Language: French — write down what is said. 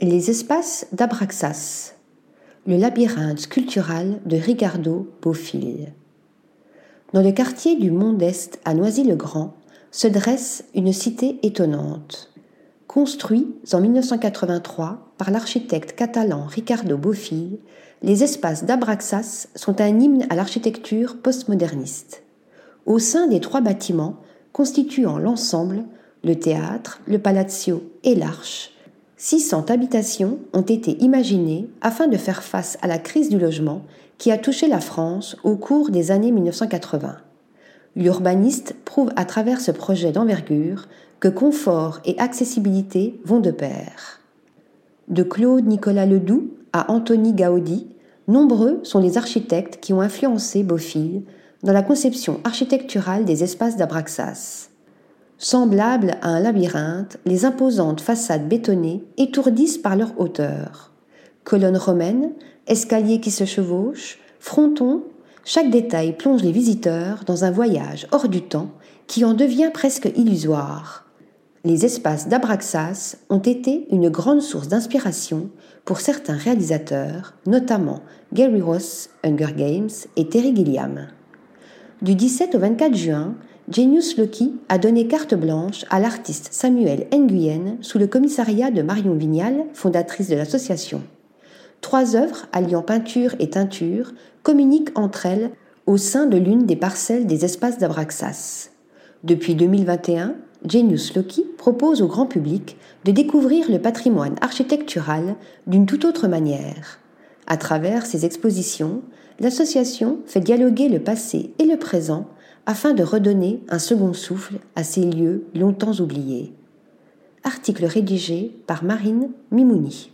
Les espaces d'Abraxas, le labyrinthe sculptural de Ricardo Bofill. Dans le quartier du Mont d'Est à Noisy-le-Grand se dresse une cité étonnante. Construit en 1983 par l'architecte catalan Ricardo Bofill, les espaces d'Abraxas sont un hymne à l'architecture postmoderniste. Au sein des trois bâtiments constituant l'ensemble, le théâtre, le palazzo et l'arche, 600 habitations ont été imaginées afin de faire face à la crise du logement qui a touché la France au cours des années 1980. L'urbaniste prouve à travers ce projet d'envergure que confort et accessibilité vont de pair. De Claude Nicolas Ledoux à Anthony Gaudi, nombreux sont les architectes qui ont influencé Beaufil dans la conception architecturale des espaces d'Abraxas. Semblables à un labyrinthe, les imposantes façades bétonnées étourdissent par leur hauteur. Colonnes romaines, escaliers qui se chevauchent, frontons, chaque détail plonge les visiteurs dans un voyage hors du temps qui en devient presque illusoire. Les espaces d'Abraxas ont été une grande source d'inspiration pour certains réalisateurs, notamment Gary Ross, Hunger Games et Terry Gilliam. Du 17 au 24 juin, Genius Loki a donné carte blanche à l'artiste Samuel Nguyen sous le commissariat de Marion Vignal, fondatrice de l'association. Trois œuvres alliant peinture et teinture communiquent entre elles au sein de l'une des parcelles des espaces d'Abraxas. Depuis 2021, Genius Loki propose au grand public de découvrir le patrimoine architectural d'une toute autre manière. À travers ses expositions, l'association fait dialoguer le passé et le présent afin de redonner un second souffle à ces lieux longtemps oubliés. Article rédigé par Marine Mimouni.